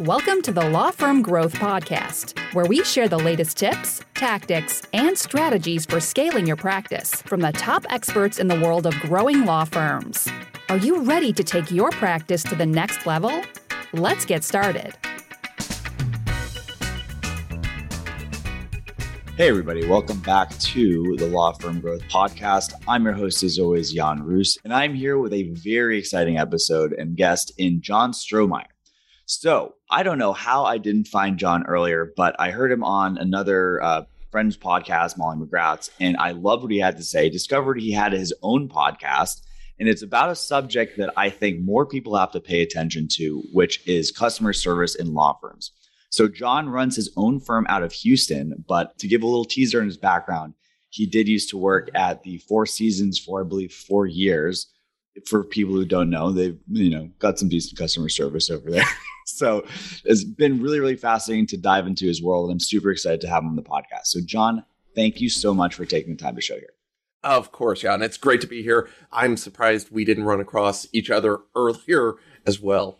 Welcome to the Law Firm Growth Podcast, where we share the latest tips, tactics, and strategies for scaling your practice from the top experts in the world of growing law firms. Are you ready to take your practice to the next level? Let's get started. Hey, everybody, welcome back to the Law Firm Growth Podcast. I'm your host, as always, Jan Roos, and I'm here with a very exciting episode and guest in John Strohmeyer. So I don't know how I didn't find John earlier, but I heard him on another uh, friend's podcast, Molly McGrath's, and I loved what he had to say. Discovered he had his own podcast, and it's about a subject that I think more people have to pay attention to, which is customer service in law firms. So John runs his own firm out of Houston, but to give a little teaser in his background, he did used to work at the Four Seasons for I believe four years. For people who don't know, they've you know got some decent customer service over there. so it's been really, really fascinating to dive into his world. And I'm super excited to have him on the podcast. So, John, thank you so much for taking the time to show here. Of course, yeah. And it's great to be here. I'm surprised we didn't run across each other earlier as well.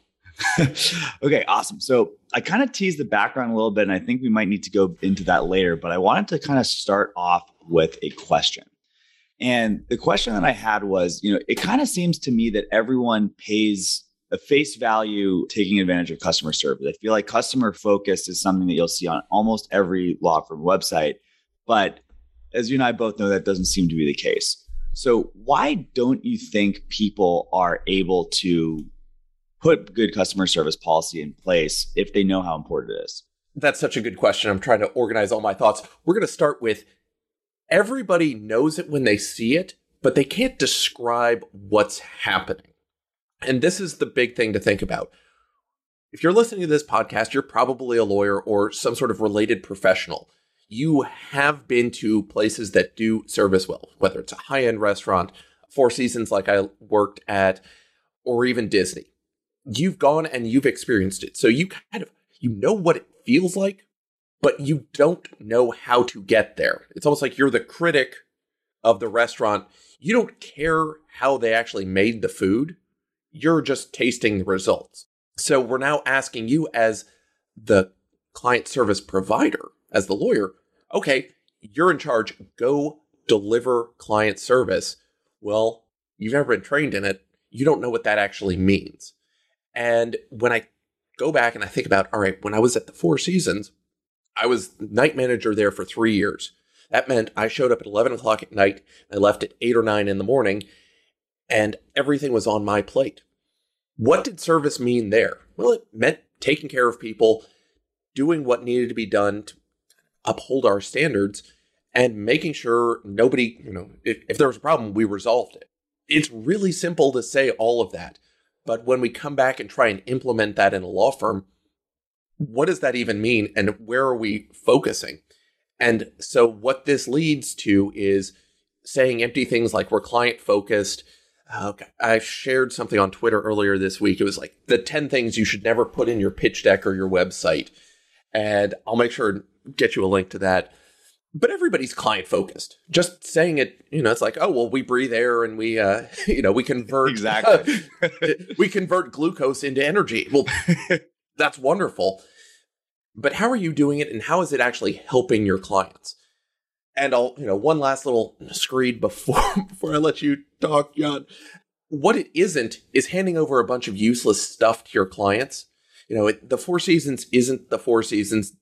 okay, awesome. So I kind of teased the background a little bit, and I think we might need to go into that later, but I wanted to kind of start off with a question. And the question that I had was, you know, it kind of seems to me that everyone pays a face value taking advantage of customer service. I feel like customer focus is something that you'll see on almost every law firm website. But as you and I both know, that doesn't seem to be the case. So, why don't you think people are able to put good customer service policy in place if they know how important it is? That's such a good question. I'm trying to organize all my thoughts. We're going to start with everybody knows it when they see it, but they can't describe what's happening. And this is the big thing to think about. If you're listening to this podcast, you're probably a lawyer or some sort of related professional. You have been to places that do service well, whether it's a high end restaurant, Four Seasons like I worked at, or even Disney. You've gone and you've experienced it. So you kind of you know what it feels like, but you don't know how to get there. It's almost like you're the critic of the restaurant. You don't care how they actually made the food you're just tasting the results. So we're now asking you as the client service provider, as the lawyer, okay, you're in charge, go deliver client service. Well, you've never been trained in it. You don't know what that actually means. And when I go back and I think about, all right, when I was at the Four Seasons, I was night manager there for three years. That meant I showed up at 11 o'clock at night. I left at 8 or 9 in the morning and everything was on my plate. What did service mean there? Well, it meant taking care of people, doing what needed to be done to uphold our standards, and making sure nobody, you know, if, if there was a problem, we resolved it. It's really simple to say all of that. But when we come back and try and implement that in a law firm, what does that even mean? And where are we focusing? And so, what this leads to is saying empty things like we're client focused, Okay. I shared something on Twitter earlier this week. It was like the 10 things you should never put in your pitch deck or your website. And I'll make sure to get you a link to that. But everybody's client focused. Just saying it, you know, it's like, oh, well, we breathe air and we, uh, you know, we convert exactly. We convert glucose into energy. Well, that's wonderful. But how are you doing it, and how is it actually helping your clients? And I'll, you know, one last little screed before before I let you talk, John. What it isn't is handing over a bunch of useless stuff to your clients. You know, it, the Four Seasons isn't the Four Seasons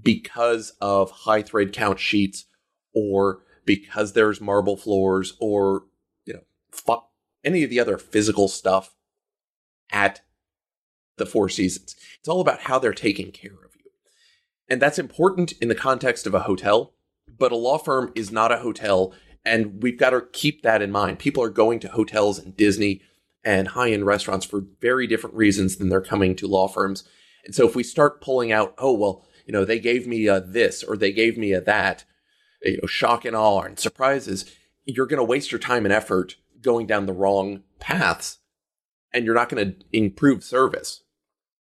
because of high thread count sheets or because there's marble floors or you know fu- any of the other physical stuff at the Four Seasons. It's all about how they're taking care of you. And that's important in the context of a hotel but a law firm is not a hotel. And we've got to keep that in mind. People are going to hotels and Disney and high end restaurants for very different reasons than they're coming to law firms. And so if we start pulling out, oh, well, you know, they gave me a this or they gave me a that, you know, shock and awe and surprises, you're going to waste your time and effort going down the wrong paths and you're not going to improve service.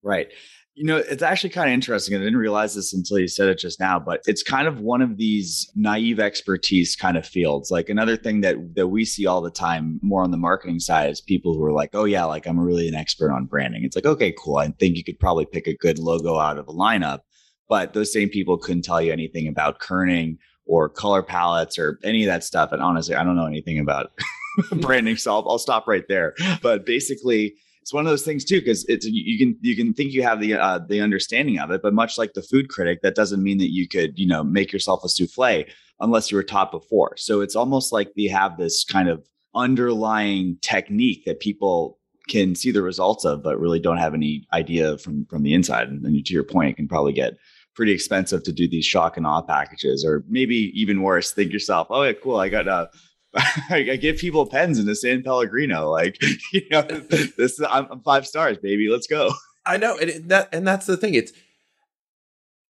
Right. You know, it's actually kind of interesting. I didn't realize this until you said it just now, but it's kind of one of these naive expertise kind of fields. Like another thing that that we see all the time, more on the marketing side, is people who are like, "Oh yeah, like I'm really an expert on branding." It's like, okay, cool. I think you could probably pick a good logo out of a lineup, but those same people couldn't tell you anything about kerning or color palettes or any of that stuff. And honestly, I don't know anything about mm. branding, so I'll, I'll stop right there. But basically it's one of those things too because it's you can you can think you have the uh, the understanding of it but much like the food critic that doesn't mean that you could you know make yourself a souffle unless you were taught before. So it's almost like they have this kind of underlying technique that people can see the results of but really don't have any idea from from the inside. And then to your point it can probably get pretty expensive to do these shock and awe packages or maybe even worse think yourself oh yeah cool i got a I, I give people pens in the San Pellegrino. Like, you know, this is, I'm, I'm five stars, baby. Let's go. I know, and that and that's the thing. It's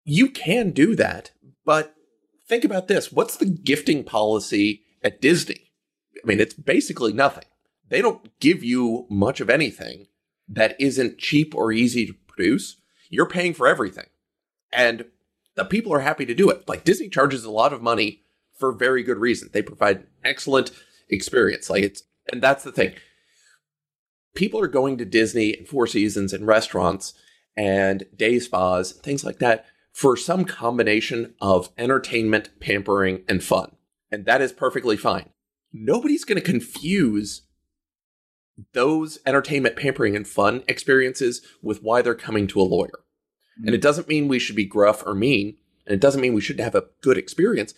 you can do that, but think about this: what's the gifting policy at Disney? I mean, it's basically nothing. They don't give you much of anything that isn't cheap or easy to produce. You're paying for everything, and the people are happy to do it. Like Disney charges a lot of money for very good reason. They provide excellent experience. Like it's, and that's the thing. People are going to Disney and Four Seasons and restaurants and day spas, things like that, for some combination of entertainment, pampering, and fun. And that is perfectly fine. Nobody's going to confuse those entertainment, pampering, and fun experiences with why they're coming to a lawyer. Mm-hmm. And it doesn't mean we should be gruff or mean, and it doesn't mean we shouldn't have a good experience.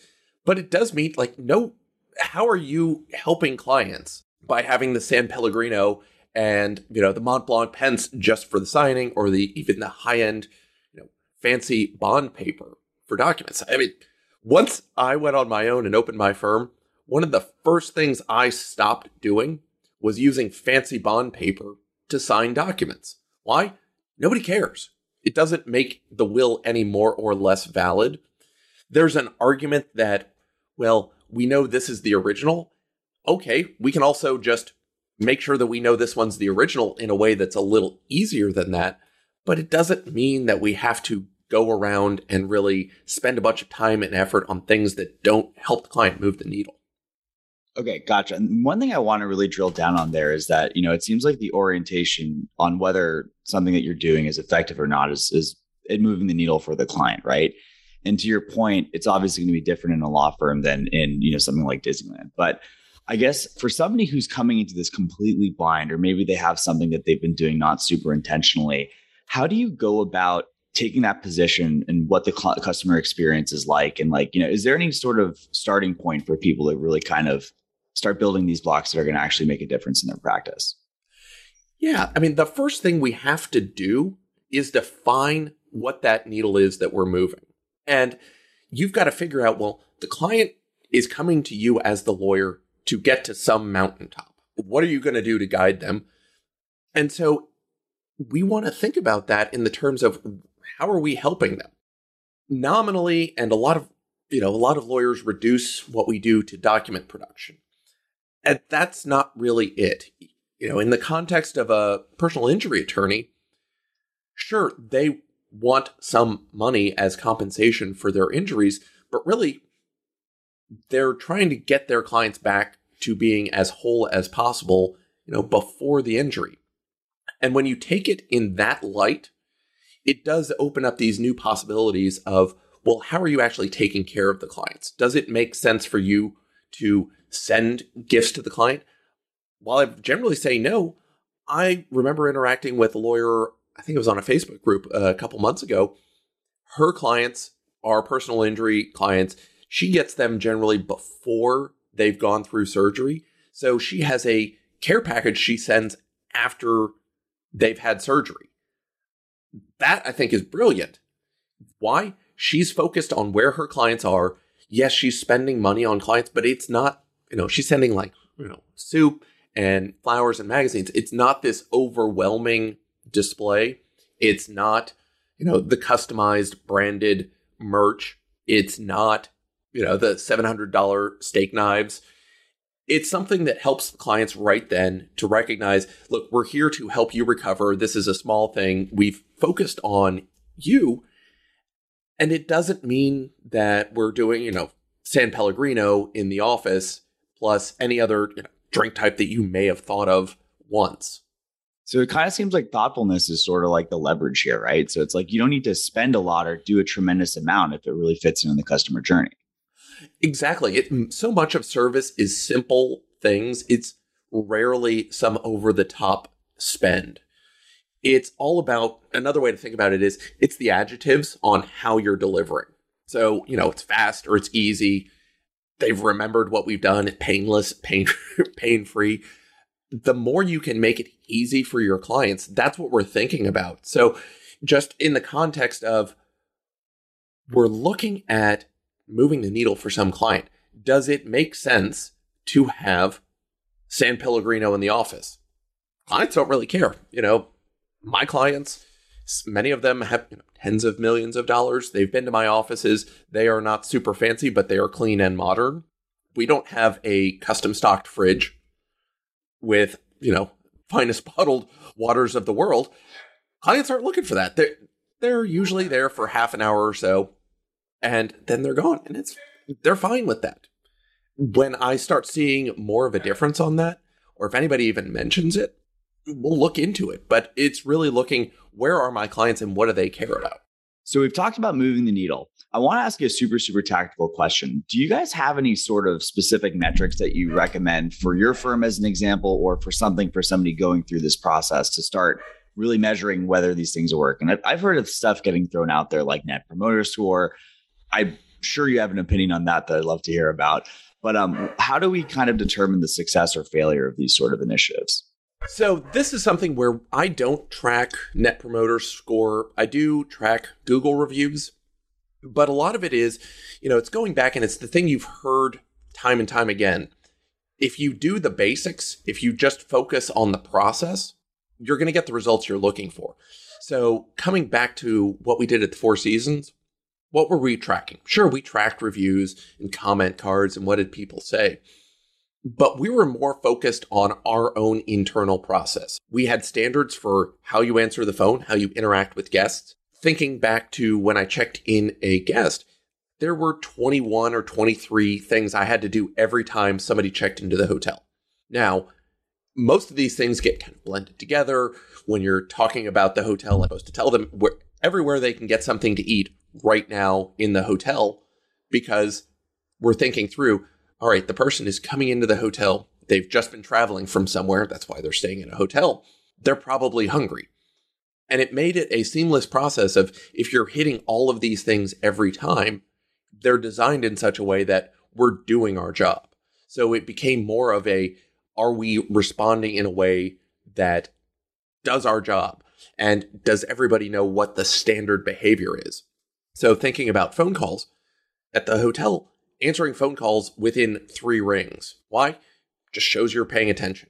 But it does mean like no how are you helping clients by having the San Pellegrino and you know the Mont Blanc pens just for the signing or the even the high end you know fancy bond paper for documents. I mean, once I went on my own and opened my firm, one of the first things I stopped doing was using fancy bond paper to sign documents. Why? Nobody cares. It doesn't make the will any more or less valid. There's an argument that well, we know this is the original. Okay, we can also just make sure that we know this one's the original in a way that's a little easier than that. But it doesn't mean that we have to go around and really spend a bunch of time and effort on things that don't help the client move the needle. Okay, gotcha. And one thing I want to really drill down on there is that, you know, it seems like the orientation on whether something that you're doing is effective or not is is it moving the needle for the client, right? And to your point, it's obviously going to be different in a law firm than in, you know, something like Disneyland. But I guess for somebody who's coming into this completely blind, or maybe they have something that they've been doing not super intentionally, how do you go about taking that position and what the customer experience is like? And like, you know, is there any sort of starting point for people to really kind of start building these blocks that are going to actually make a difference in their practice? Yeah. I mean, the first thing we have to do is define what that needle is that we're moving. And you've got to figure out well, the client is coming to you as the lawyer to get to some mountaintop. What are you going to do to guide them? And so we want to think about that in the terms of how are we helping them? Nominally, and a lot of you know, a lot of lawyers reduce what we do to document production. And that's not really it. You know, in the context of a personal injury attorney, sure, they want some money as compensation for their injuries, but really they're trying to get their clients back to being as whole as possible, you know, before the injury. And when you take it in that light, it does open up these new possibilities of, well, how are you actually taking care of the clients? Does it make sense for you to send gifts to the client? While I generally say no, I remember interacting with a lawyer I think it was on a Facebook group uh, a couple months ago. Her clients are personal injury clients. She gets them generally before they've gone through surgery. So she has a care package she sends after they've had surgery. That I think is brilliant. Why? She's focused on where her clients are. Yes, she's spending money on clients, but it's not, you know, she's sending like, you know, soup and flowers and magazines. It's not this overwhelming display. It's not, you know, the customized branded merch. It's not, you know, the $700 steak knives. It's something that helps clients right then to recognize, look, we're here to help you recover. This is a small thing. We've focused on you. And it doesn't mean that we're doing, you know, San Pellegrino in the office plus any other you know, drink type that you may have thought of once. So it kind of seems like thoughtfulness is sort of like the leverage here, right? So it's like you don't need to spend a lot or do a tremendous amount if it really fits in the customer journey. Exactly. It, so much of service is simple things. It's rarely some over the top spend. It's all about another way to think about it is it's the adjectives on how you're delivering. So, you know, it's fast or it's easy. They've remembered what we've done, painless, pain pain free. The more you can make it easy for your clients, that's what we're thinking about. So, just in the context of we're looking at moving the needle for some client. Does it make sense to have San Pellegrino in the office? Clients don't really care. You know, my clients, many of them have you know, tens of millions of dollars. They've been to my offices. They are not super fancy, but they are clean and modern. We don't have a custom stocked fridge with, you know, finest bottled waters of the world. Clients aren't looking for that. They're, they're usually there for half an hour or so and then they're gone and it's they're fine with that when i start seeing more of a difference on that or if anybody even mentions it we'll look into it but it's really looking where are my clients and what do they care about so we've talked about moving the needle i want to ask you a super super tactical question do you guys have any sort of specific metrics that you recommend for your firm as an example or for something for somebody going through this process to start really measuring whether these things work and i've heard of stuff getting thrown out there like net promoter score I'm sure you have an opinion on that that I'd love to hear about. But um, how do we kind of determine the success or failure of these sort of initiatives? So this is something where I don't track Net Promoter Score. I do track Google reviews, but a lot of it is, you know, it's going back and it's the thing you've heard time and time again. If you do the basics, if you just focus on the process, you're going to get the results you're looking for. So coming back to what we did at the Four Seasons, what were we tracking? Sure, we tracked reviews and comment cards and what did people say. But we were more focused on our own internal process. We had standards for how you answer the phone, how you interact with guests. Thinking back to when I checked in a guest, there were 21 or 23 things I had to do every time somebody checked into the hotel. Now, most of these things get kind of blended together. When you're talking about the hotel, I'm supposed to tell them where, everywhere they can get something to eat right now in the hotel because we're thinking through all right, the person is coming into the hotel. They've just been traveling from somewhere. That's why they're staying in a hotel. They're probably hungry. And it made it a seamless process of if you're hitting all of these things every time, they're designed in such a way that we're doing our job. So it became more of a are we responding in a way that does our job? And does everybody know what the standard behavior is? So, thinking about phone calls at the hotel, answering phone calls within three rings. Why? Just shows you're paying attention.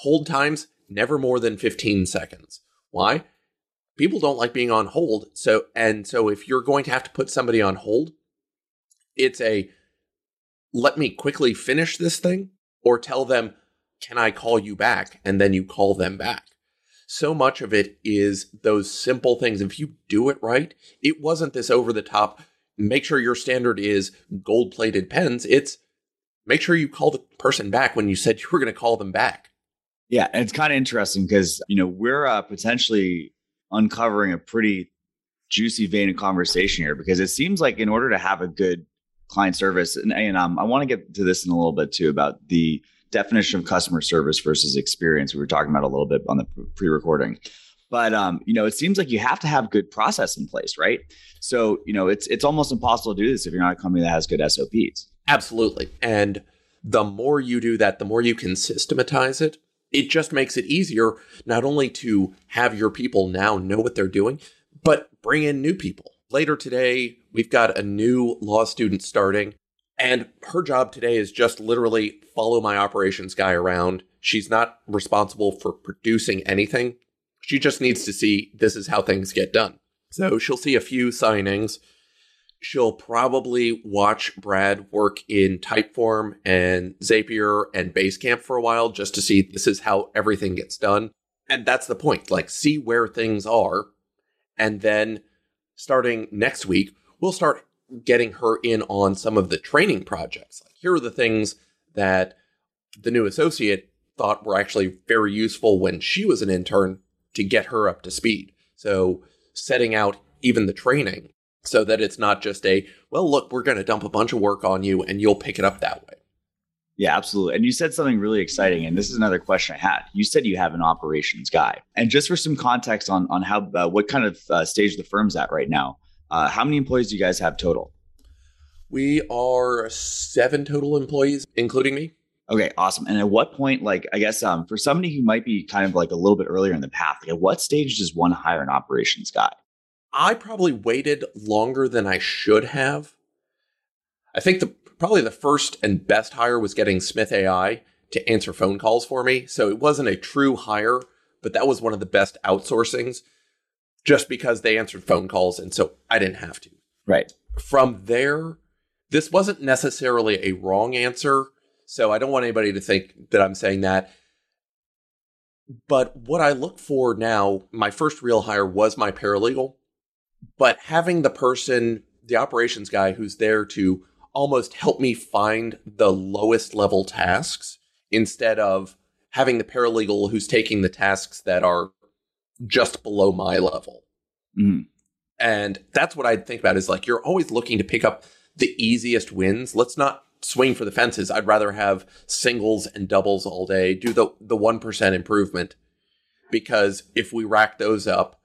Hold times, never more than 15 seconds. Why? People don't like being on hold. So, and so if you're going to have to put somebody on hold, it's a let me quickly finish this thing or tell them, can I call you back? And then you call them back so much of it is those simple things. If you do it right, it wasn't this over the top, make sure your standard is gold plated pens. It's make sure you call the person back when you said you were going to call them back. Yeah. And it's kind of interesting because, you know, we're uh, potentially uncovering a pretty juicy vein of conversation here because it seems like in order to have a good client service, and, and um, I want to get to this in a little bit too about the definition of customer service versus experience. We were talking about a little bit on the pre-recording. But um, you know, it seems like you have to have good process in place, right? So, you know, it's it's almost impossible to do this if you're not a company that has good SOPs. Absolutely. And the more you do that, the more you can systematize it. It just makes it easier not only to have your people now know what they're doing, but bring in new people. Later today, we've got a new law student starting and her job today is just literally follow my operations guy around. She's not responsible for producing anything. She just needs to see this is how things get done. So she'll see a few signings. She'll probably watch Brad work in Typeform and Zapier and Basecamp for a while just to see this is how everything gets done. And that's the point. Like, see where things are And then starting next week, we'll start getting her in on some of the training projects. Like, here are the things that the new associate thought were actually very useful when she was an intern to get her up to speed. So, setting out even the training so that it's not just a, well, look, we're going to dump a bunch of work on you and you'll pick it up that way. Yeah, absolutely. And you said something really exciting, and this is another question I had. You said you have an operations guy, and just for some context on on how uh, what kind of uh, stage the firm's at right now, uh, how many employees do you guys have total? We are seven total employees, including me. Okay, awesome. And at what point, like, I guess, um, for somebody who might be kind of like a little bit earlier in the path, like, at what stage does one hire an operations guy? I probably waited longer than I should have. I think the probably the first and best hire was getting Smith AI to answer phone calls for me. So it wasn't a true hire, but that was one of the best outsourcings just because they answered phone calls and so I didn't have to. Right. From there, this wasn't necessarily a wrong answer. So I don't want anybody to think that I'm saying that. But what I look for now, my first real hire was my paralegal, but having the person, the operations guy who's there to almost help me find the lowest level tasks instead of having the paralegal who's taking the tasks that are just below my level. Mm. And that's what I think about is like you're always looking to pick up the easiest wins. Let's not swing for the fences. I'd rather have singles and doubles all day, do the the 1% improvement because if we rack those up,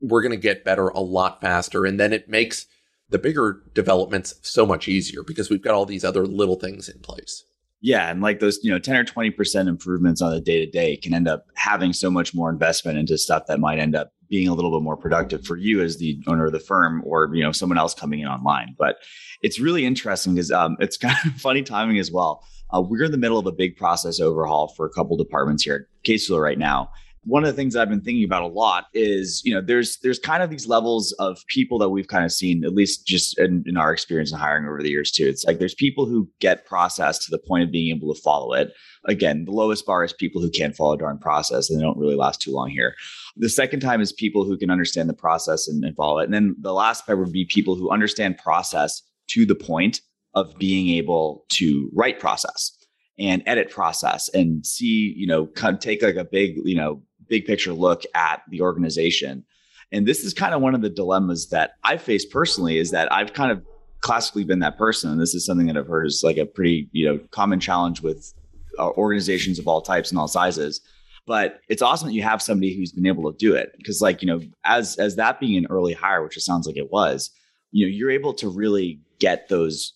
we're going to get better a lot faster and then it makes the bigger developments so much easier because we've got all these other little things in place. Yeah, and like those, you know, 10 or 20% improvements on the day to day can end up having so much more investment into stuff that might end up being a little bit more productive for you as the owner of the firm or, you know, someone else coming in online. But it's really interesting because um, it's kind of funny timing as well. Uh, we're in the middle of a big process overhaul for a couple departments here at Casewheeler right now one of the things I've been thinking about a lot is, you know, there's there's kind of these levels of people that we've kind of seen, at least just in, in, our experience in hiring over the years too. It's like there's people who get process to the point of being able to follow it. Again, the lowest bar is people who can't follow a darn process and they don't really last too long here. The second time is people who can understand the process and, and follow it. And then the last part would be people who understand process to the point of being able to write process and edit process and see, you know, of take like a big, you know, big picture look at the organization. And this is kind of one of the dilemmas that I've faced personally is that I've kind of classically been that person. And this is something that I've heard is like a pretty, you know, common challenge with uh, organizations of all types and all sizes. But it's awesome that you have somebody who's been able to do it because, like, you know, as as that being an early hire, which it sounds like it was, you know, you're able to really get those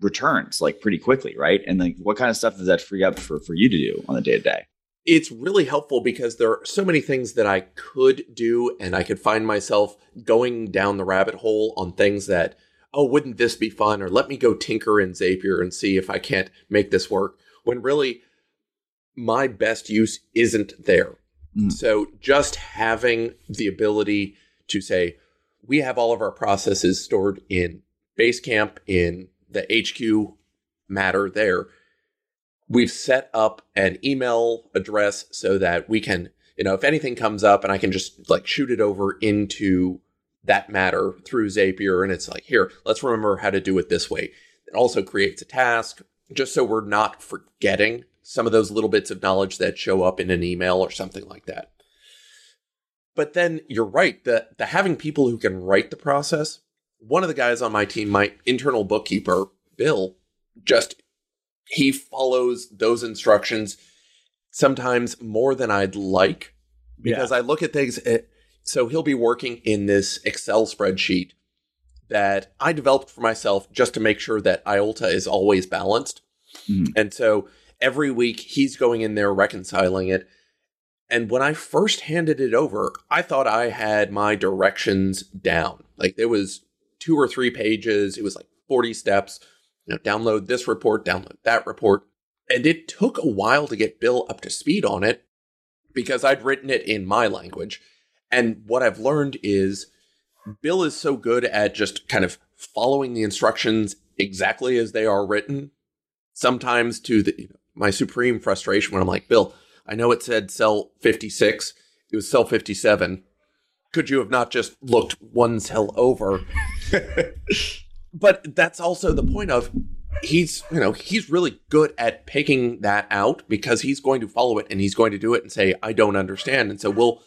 returns like pretty quickly, right? And like, what kind of stuff does that free up for for you to do on the day to day? It's really helpful because there are so many things that I could do, and I could find myself going down the rabbit hole on things that, oh, wouldn't this be fun? Or let me go tinker in Zapier and see if I can't make this work. When really, my best use isn't there. Mm. So just having the ability to say, we have all of our processes stored in Basecamp, in the HQ matter there we've set up an email address so that we can, you know, if anything comes up and I can just like shoot it over into that matter through Zapier and it's like, here, let's remember how to do it this way. It also creates a task just so we're not forgetting some of those little bits of knowledge that show up in an email or something like that. But then you're right, the, the having people who can write the process. One of the guys on my team, my internal bookkeeper, Bill, just he follows those instructions sometimes more than I'd like because yeah. I look at things. At, eh, so he'll be working in this Excel spreadsheet that I developed for myself just to make sure that IOLTA is always balanced. Mm-hmm. And so every week he's going in there reconciling it. And when I first handed it over, I thought I had my directions down. Like there was two or three pages, it was like 40 steps you know, download this report, download that report. And it took a while to get Bill up to speed on it because I'd written it in my language. And what I've learned is Bill is so good at just kind of following the instructions exactly as they are written. Sometimes to the you know, my supreme frustration when I'm like, Bill, I know it said cell 56. It was cell 57. could you have not just looked one cell over? but that's also the point of he's you know he's really good at picking that out because he's going to follow it and he's going to do it and say i don't understand. And so we'll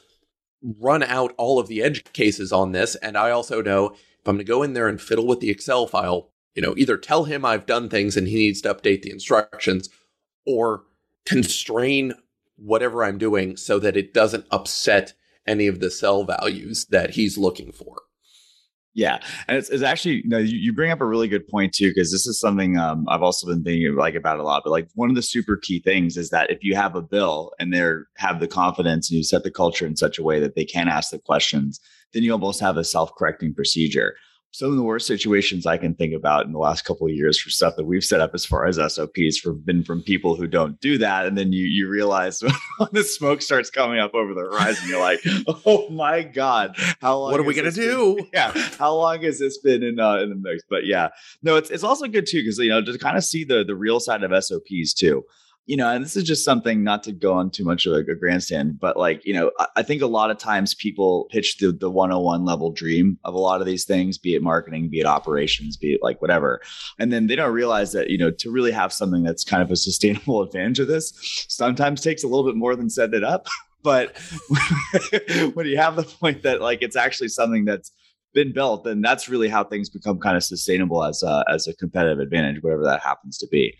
run out all of the edge cases on this. And i also know if i'm going to go in there and fiddle with the excel file you know either tell him i've done things and he needs to update the instructions or constrain whatever i'm doing so that it doesn't upset any of the cell values that he's looking for yeah, and it's, it's actually you know you, you bring up a really good point too because this is something um, I've also been thinking like about a lot. But like one of the super key things is that if you have a bill and they have the confidence and you set the culture in such a way that they can ask the questions, then you almost have a self correcting procedure some of the worst situations I can think about in the last couple of years for stuff that we've set up as far as SOPs for been from people who don't do that. And then you you realize when the smoke starts coming up over the horizon, you're like, oh my God, how long What are we gonna do? Been, yeah. How long has this been in uh, in the mix? But yeah, no, it's it's also good too, because you know, to kind of see the the real side of SOPs too you know, and this is just something not to go on too much of a, a grandstand, but like, you know, I, I, think a lot of times people pitch the, the 101 level dream of a lot of these things, be it marketing, be it operations, be it like whatever. And then they don't realize that, you know, to really have something that's kind of a sustainable advantage of this sometimes takes a little bit more than setting it up. But when you have the point that like it's actually something that's been built, then that's really how things become kind of sustainable as a, as a competitive advantage, whatever that happens to be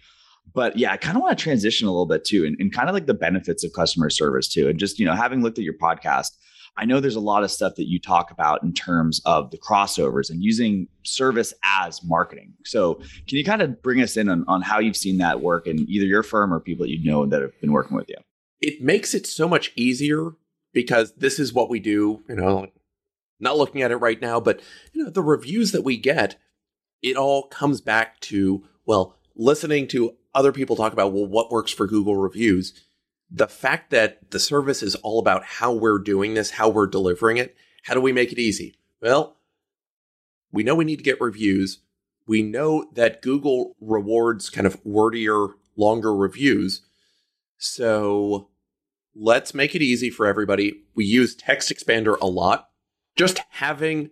but yeah, I kind of want to transition a little bit too, and, and kind of like the benefits of customer service too. And just, you know, having looked at your podcast, I know there's a lot of stuff that you talk about in terms of the crossovers and using service as marketing. So, can you kind of bring us in on, on how you've seen that work in either your firm or people that you know that have been working with you? It makes it so much easier because this is what we do, you know, not looking at it right now, but you know, the reviews that we get, it all comes back to, well, listening to other people talk about, well, what works for Google reviews? The fact that the service is all about how we're doing this, how we're delivering it, how do we make it easy? Well, we know we need to get reviews. We know that Google rewards kind of wordier, longer reviews. So let's make it easy for everybody. We use Text Expander a lot. Just having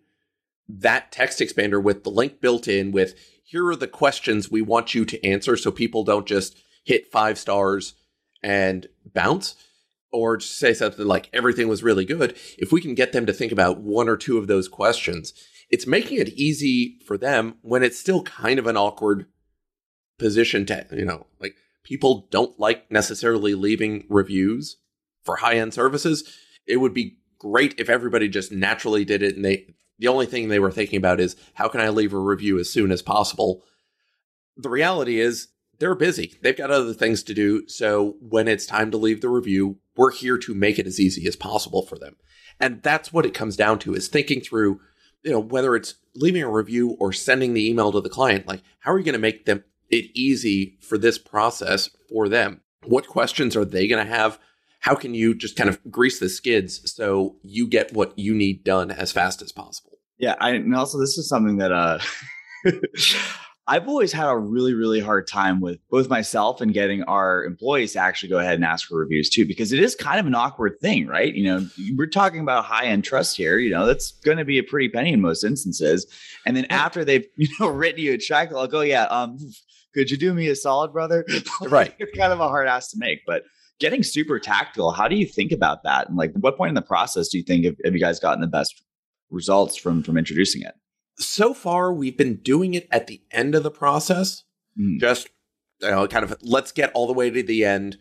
that text expander with the link built in with here are the questions we want you to answer so people don't just hit five stars and bounce or say something like everything was really good. If we can get them to think about one or two of those questions, it's making it easy for them when it's still kind of an awkward position to, you know, like people don't like necessarily leaving reviews for high end services. It would be great if everybody just naturally did it and they the only thing they were thinking about is how can I leave a review as soon as possible? The reality is they're busy. They've got other things to do. So when it's time to leave the review, we're here to make it as easy as possible for them. And that's what it comes down to is thinking through, you know, whether it's leaving a review or sending the email to the client, like how are you going to make them it easy for this process for them? What questions are they going to have? How can you just kind of grease the skids so you get what you need done as fast as possible? Yeah, I and also this is something that uh I've always had a really, really hard time with both myself and getting our employees to actually go ahead and ask for reviews too, because it is kind of an awkward thing, right? You know, we're talking about high end trust here. You know, that's going to be a pretty penny in most instances. And then after they've, you know, written you a check, I'll go, yeah, um, could you do me a solid, brother? right. it's kind of a hard ask to make, but getting super tactical. How do you think about that? And like, what point in the process do you think have, have you guys gotten the best results from from introducing it? So far, we've been doing it at the end of the process. Mm. Just you know, kind of let's get all the way to the end.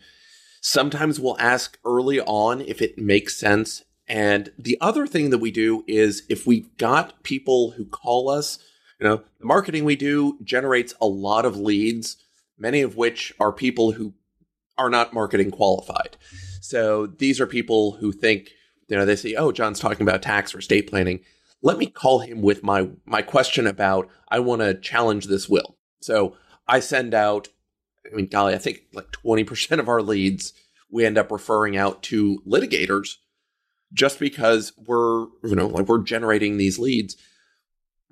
Sometimes we'll ask early on if it makes sense. And the other thing that we do is if we've got people who call us, you know, the marketing we do generates a lot of leads, many of which are people who are not marketing qualified. So these are people who think, you know, they say, oh, John's talking about tax or estate planning. Let me call him with my my question about I want to challenge this will. So I send out, I mean, golly, I think like 20% of our leads we end up referring out to litigators just because we're, you know, like we're generating these leads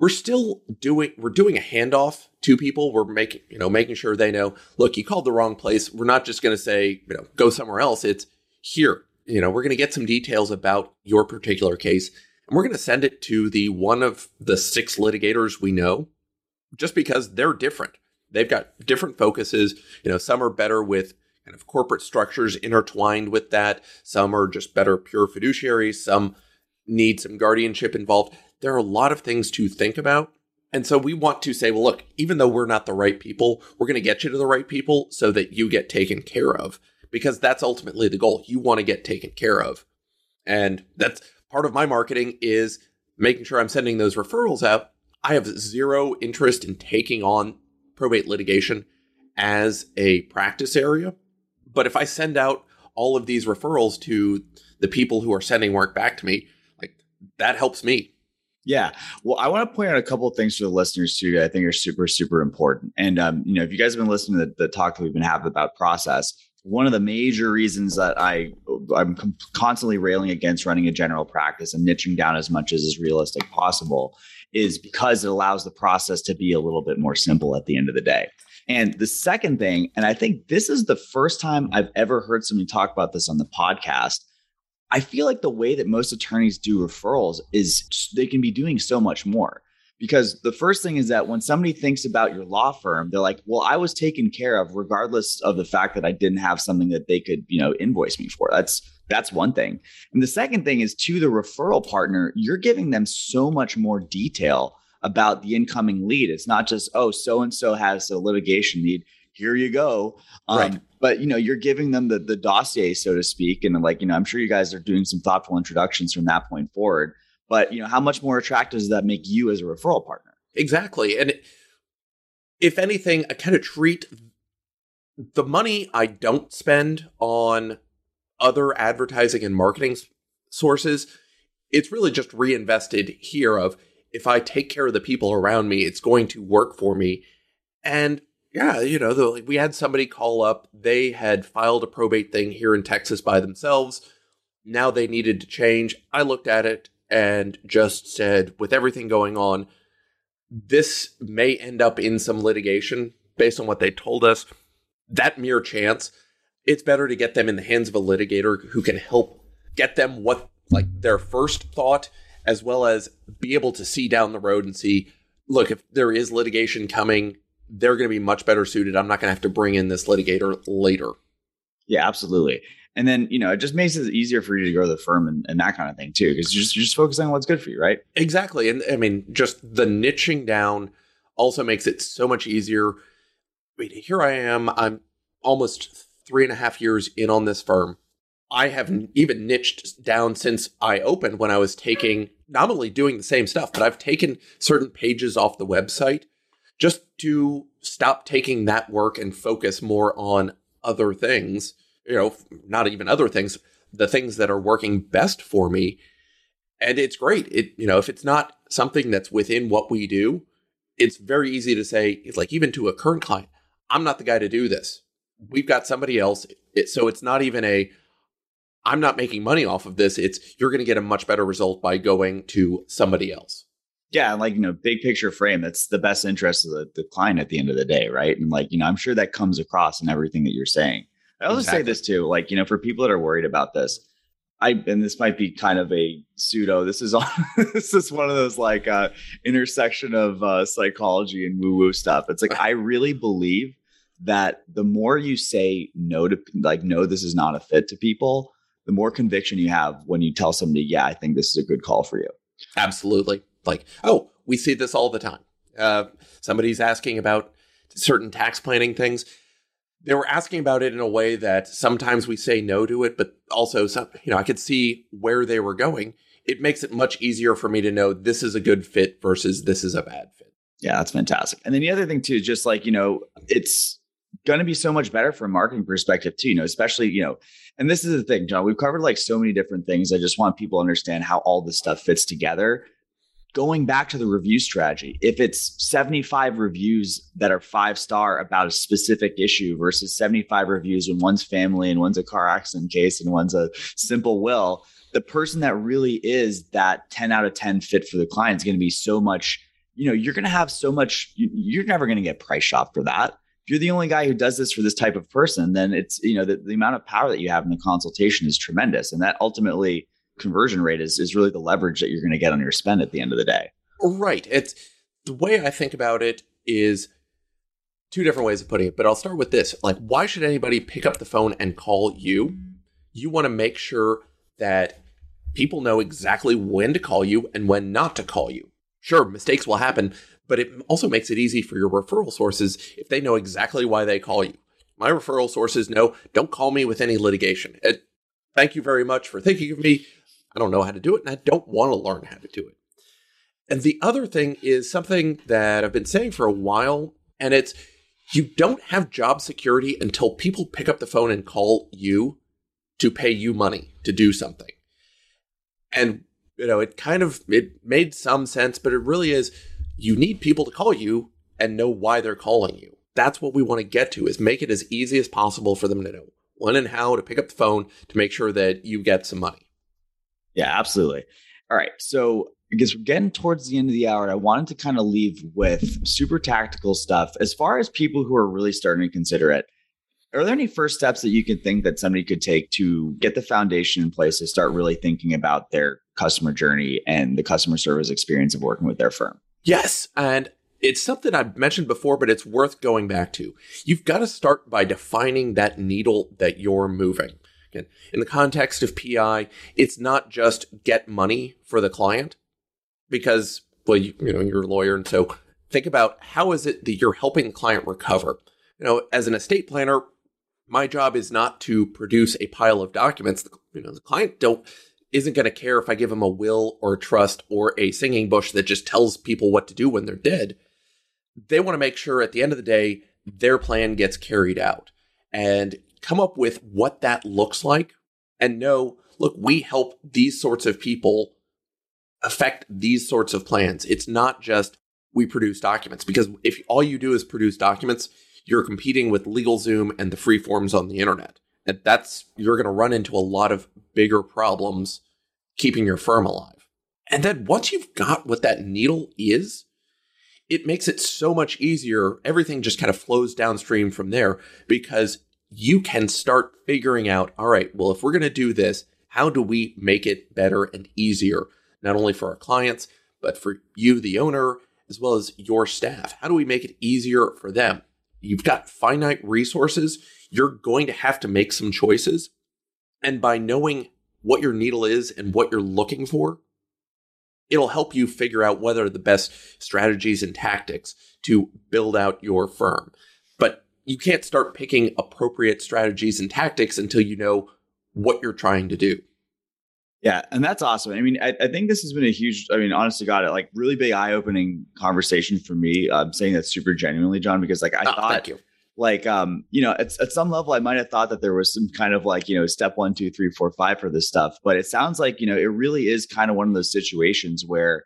we're still doing we're doing a handoff to people. We're making you know making sure they know. Look, you called the wrong place. We're not just going to say you know go somewhere else. It's here. You know we're going to get some details about your particular case. And we're going to send it to the one of the six litigators we know just because they're different. They've got different focuses. You know, some are better with kind of corporate structures intertwined with that. Some are just better pure fiduciaries. Some need some guardianship involved. There are a lot of things to think about. And so we want to say, well, look, even though we're not the right people, we're going to get you to the right people so that you get taken care of because that's ultimately the goal. You want to get taken care of. And that's part of my marketing is making sure I'm sending those referrals out. I have zero interest in taking on probate litigation as a practice area. But if I send out all of these referrals to the people who are sending work back to me, like that helps me. Yeah. Well, I want to point out a couple of things for the listeners too. I think are super, super important. And um, you know, if you guys have been listening to the, the talk that we've been having about process, one of the major reasons that I I'm constantly railing against running a general practice and niching down as much as is realistic possible is because it allows the process to be a little bit more simple at the end of the day. And the second thing, and I think this is the first time I've ever heard somebody talk about this on the podcast. I feel like the way that most attorneys do referrals is they can be doing so much more. Because the first thing is that when somebody thinks about your law firm they're like well i was taken care of regardless of the fact that i didn't have something that they could you know invoice me for. That's that's one thing. And the second thing is to the referral partner you're giving them so much more detail about the incoming lead. It's not just oh so and so has a litigation need here you go um, right. but you know you're giving them the the dossier so to speak and like you know i'm sure you guys are doing some thoughtful introductions from that point forward but you know, how much more attractive does that make you as a referral partner? Exactly. And if anything, I kind of treat the money I don't spend on other advertising and marketing sources, it's really just reinvested here of if I take care of the people around me, it's going to work for me. And yeah, you know, the, we had somebody call up. They had filed a probate thing here in Texas by themselves. Now they needed to change. I looked at it and just said, with everything going on, this may end up in some litigation based on what they told us. That mere chance, it's better to get them in the hands of a litigator who can help get them what, like, their first thought, as well as be able to see down the road and see, look, if there is litigation coming, they're going to be much better suited. I'm not going to have to bring in this litigator later. Yeah, absolutely. And then, you know, it just makes it easier for you to grow the firm and, and that kind of thing too, because you're just, you're just focusing on what's good for you, right? Exactly. And I mean, just the niching down also makes it so much easier. I mean, here I am. I'm almost three and a half years in on this firm. I haven't even niched down since I opened when I was taking not only doing the same stuff, but I've taken certain pages off the website just to stop taking that work and focus more on other things you know, not even other things, the things that are working best for me. And it's great. It, you know, if it's not something that's within what we do, it's very easy to say, like, even to a current client, I'm not the guy to do this. We've got somebody else. It, so it's not even a, I'm not making money off of this. It's you're going to get a much better result by going to somebody else. Yeah, like you know, big picture frame. That's the best interest of the, the client at the end of the day, right? And like you know, I'm sure that comes across in everything that you're saying. I'll just say this too, like you know, for people that are worried about this, I and this might be kind of a pseudo. This is on. this is one of those like uh, intersection of uh, psychology and woo woo stuff. It's like I really believe that the more you say no to like no, this is not a fit to people, the more conviction you have when you tell somebody, yeah, I think this is a good call for you. Absolutely. Like, oh, we see this all the time. Uh, somebody's asking about certain tax planning things they were asking about it in a way that sometimes we say no to it, but also some, you know, I could see where they were going. It makes it much easier for me to know this is a good fit versus this is a bad fit. Yeah, that's fantastic. And then the other thing too, just like, you know, it's going to be so much better from a marketing perspective too, you know, especially, you know, and this is the thing, John, we've covered like so many different things. I just want people to understand how all this stuff fits together going back to the review strategy, if it's 75 reviews that are five star about a specific issue versus 75 reviews when one's family and one's a car accident case and one's a simple will, the person that really is that 10 out of 10 fit for the client is going to be so much, you know, you're going to have so much, you're never going to get price shop for that. If you're the only guy who does this for this type of person, then it's, you know, the, the amount of power that you have in the consultation is tremendous. And that ultimately conversion rate is is really the leverage that you're going to get on your spend at the end of the day. Right. It's the way I think about it is two different ways of putting it, but I'll start with this. Like, why should anybody pick up the phone and call you? You want to make sure that people know exactly when to call you and when not to call you. Sure, mistakes will happen, but it also makes it easy for your referral sources if they know exactly why they call you. My referral sources know don't call me with any litigation. It, thank you very much for thinking of me. I don't know how to do it, and I don't want to learn how to do it. And the other thing is something that I've been saying for a while, and it's you don't have job security until people pick up the phone and call you to pay you money to do something. And you know, it kind of it made some sense, but it really is you need people to call you and know why they're calling you. That's what we want to get to is make it as easy as possible for them to know when and how to pick up the phone to make sure that you get some money. Yeah, absolutely. All right. So I guess we're getting towards the end of the hour. I wanted to kind of leave with super tactical stuff as far as people who are really starting to consider it. Are there any first steps that you can think that somebody could take to get the foundation in place to start really thinking about their customer journey and the customer service experience of working with their firm? Yes. And it's something I've mentioned before, but it's worth going back to. You've got to start by defining that needle that you're moving. Again, in the context of PI, it's not just get money for the client because, well, you, you know, you're a lawyer. And so think about how is it that you're helping the client recover? You know, as an estate planner, my job is not to produce a pile of documents. You know, the client don't isn't going to care if I give them a will or a trust or a singing bush that just tells people what to do when they're dead. They want to make sure at the end of the day their plan gets carried out and come up with what that looks like and know, look, we help these sorts of people affect these sorts of plans. It's not just we produce documents because if all you do is produce documents, you're competing with LegalZoom and the free forms on the internet. And that's, you're going to run into a lot of bigger problems keeping your firm alive. And then once you've got what that needle is, it makes it so much easier. Everything just kind of flows downstream from there because you can start figuring out all right, well, if we're going to do this, how do we make it better and easier, not only for our clients, but for you, the owner, as well as your staff? How do we make it easier for them? You've got finite resources. You're going to have to make some choices. And by knowing what your needle is and what you're looking for, it'll help you figure out whether the best strategies and tactics to build out your firm. You can't start picking appropriate strategies and tactics until you know what you're trying to do. Yeah, and that's awesome. I mean, I, I, think this has been a huge, I mean, honestly, got it like really big eye opening conversation for me. I'm saying that super genuinely, John, because like I oh, thought, like, um, you know, at, at some level, I might have thought that there was some kind of like, you know, step one, two, three, four, five for this stuff. But it sounds like, you know, it really is kind of one of those situations where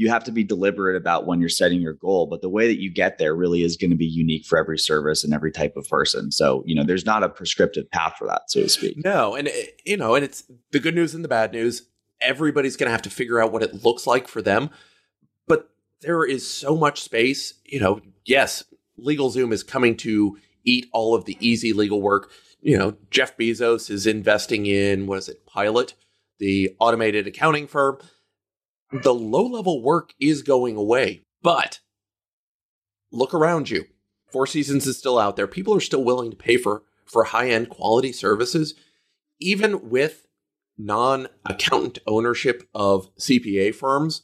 you have to be deliberate about when you're setting your goal but the way that you get there really is going to be unique for every service and every type of person. So you know there's not a prescriptive path for that so to speak. No and you know and it's the good news and the bad news. Everybody's going to have to figure out what it looks like for them but there is so much space you know yes LegalZoom is coming to eat all of the easy legal work. You know jeff bezos is investing in what is it pilot the automated accounting firm the low level work is going away, but look around you. Four Seasons is still out there. People are still willing to pay for for high end quality services, even with non accountant ownership of CPA firms.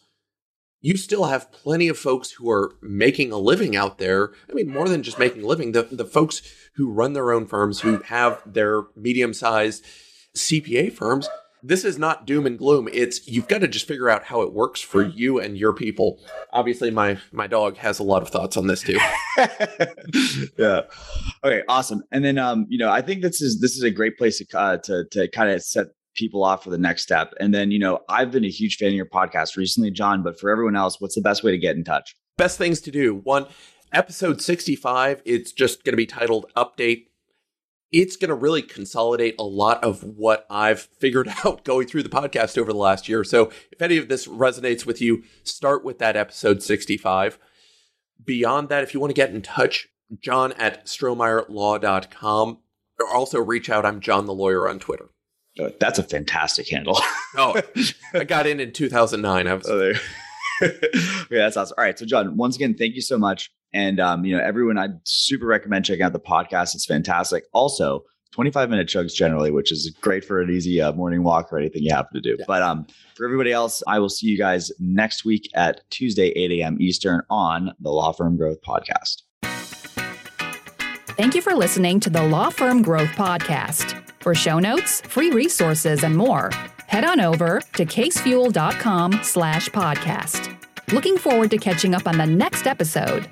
You still have plenty of folks who are making a living out there. I mean, more than just making a living, the, the folks who run their own firms, who have their medium sized CPA firms, this is not doom and gloom. It's you've got to just figure out how it works for you and your people. Obviously, my my dog has a lot of thoughts on this too. yeah. Okay. Awesome. And then, um, you know, I think this is this is a great place to uh, to to kind of set people off for the next step. And then, you know, I've been a huge fan of your podcast recently, John. But for everyone else, what's the best way to get in touch? Best things to do. One, episode sixty five. It's just going to be titled "Update." It's going to really consolidate a lot of what I've figured out going through the podcast over the last year. So if any of this resonates with you, start with that episode 65. Beyond that, if you want to get in touch, John at StrohmeyerLaw.com. Or also reach out. I'm John the Lawyer on Twitter. Oh, that's a fantastic handle. oh, I got in in 2009. I was. Oh, there. yeah, that's awesome. All right, so John, once again, thank you so much. And um, you know, everyone, I super recommend checking out the podcast. It's fantastic. Also, 25 minute chugs generally, which is great for an easy uh, morning walk or anything you happen to do. Yeah. But um, for everybody else, I will see you guys next week at Tuesday, 8 a.m. Eastern on the Law Firm Growth Podcast. Thank you for listening to the Law Firm Growth Podcast. For show notes, free resources, and more, head on over to casefuel.com slash podcast. Looking forward to catching up on the next episode.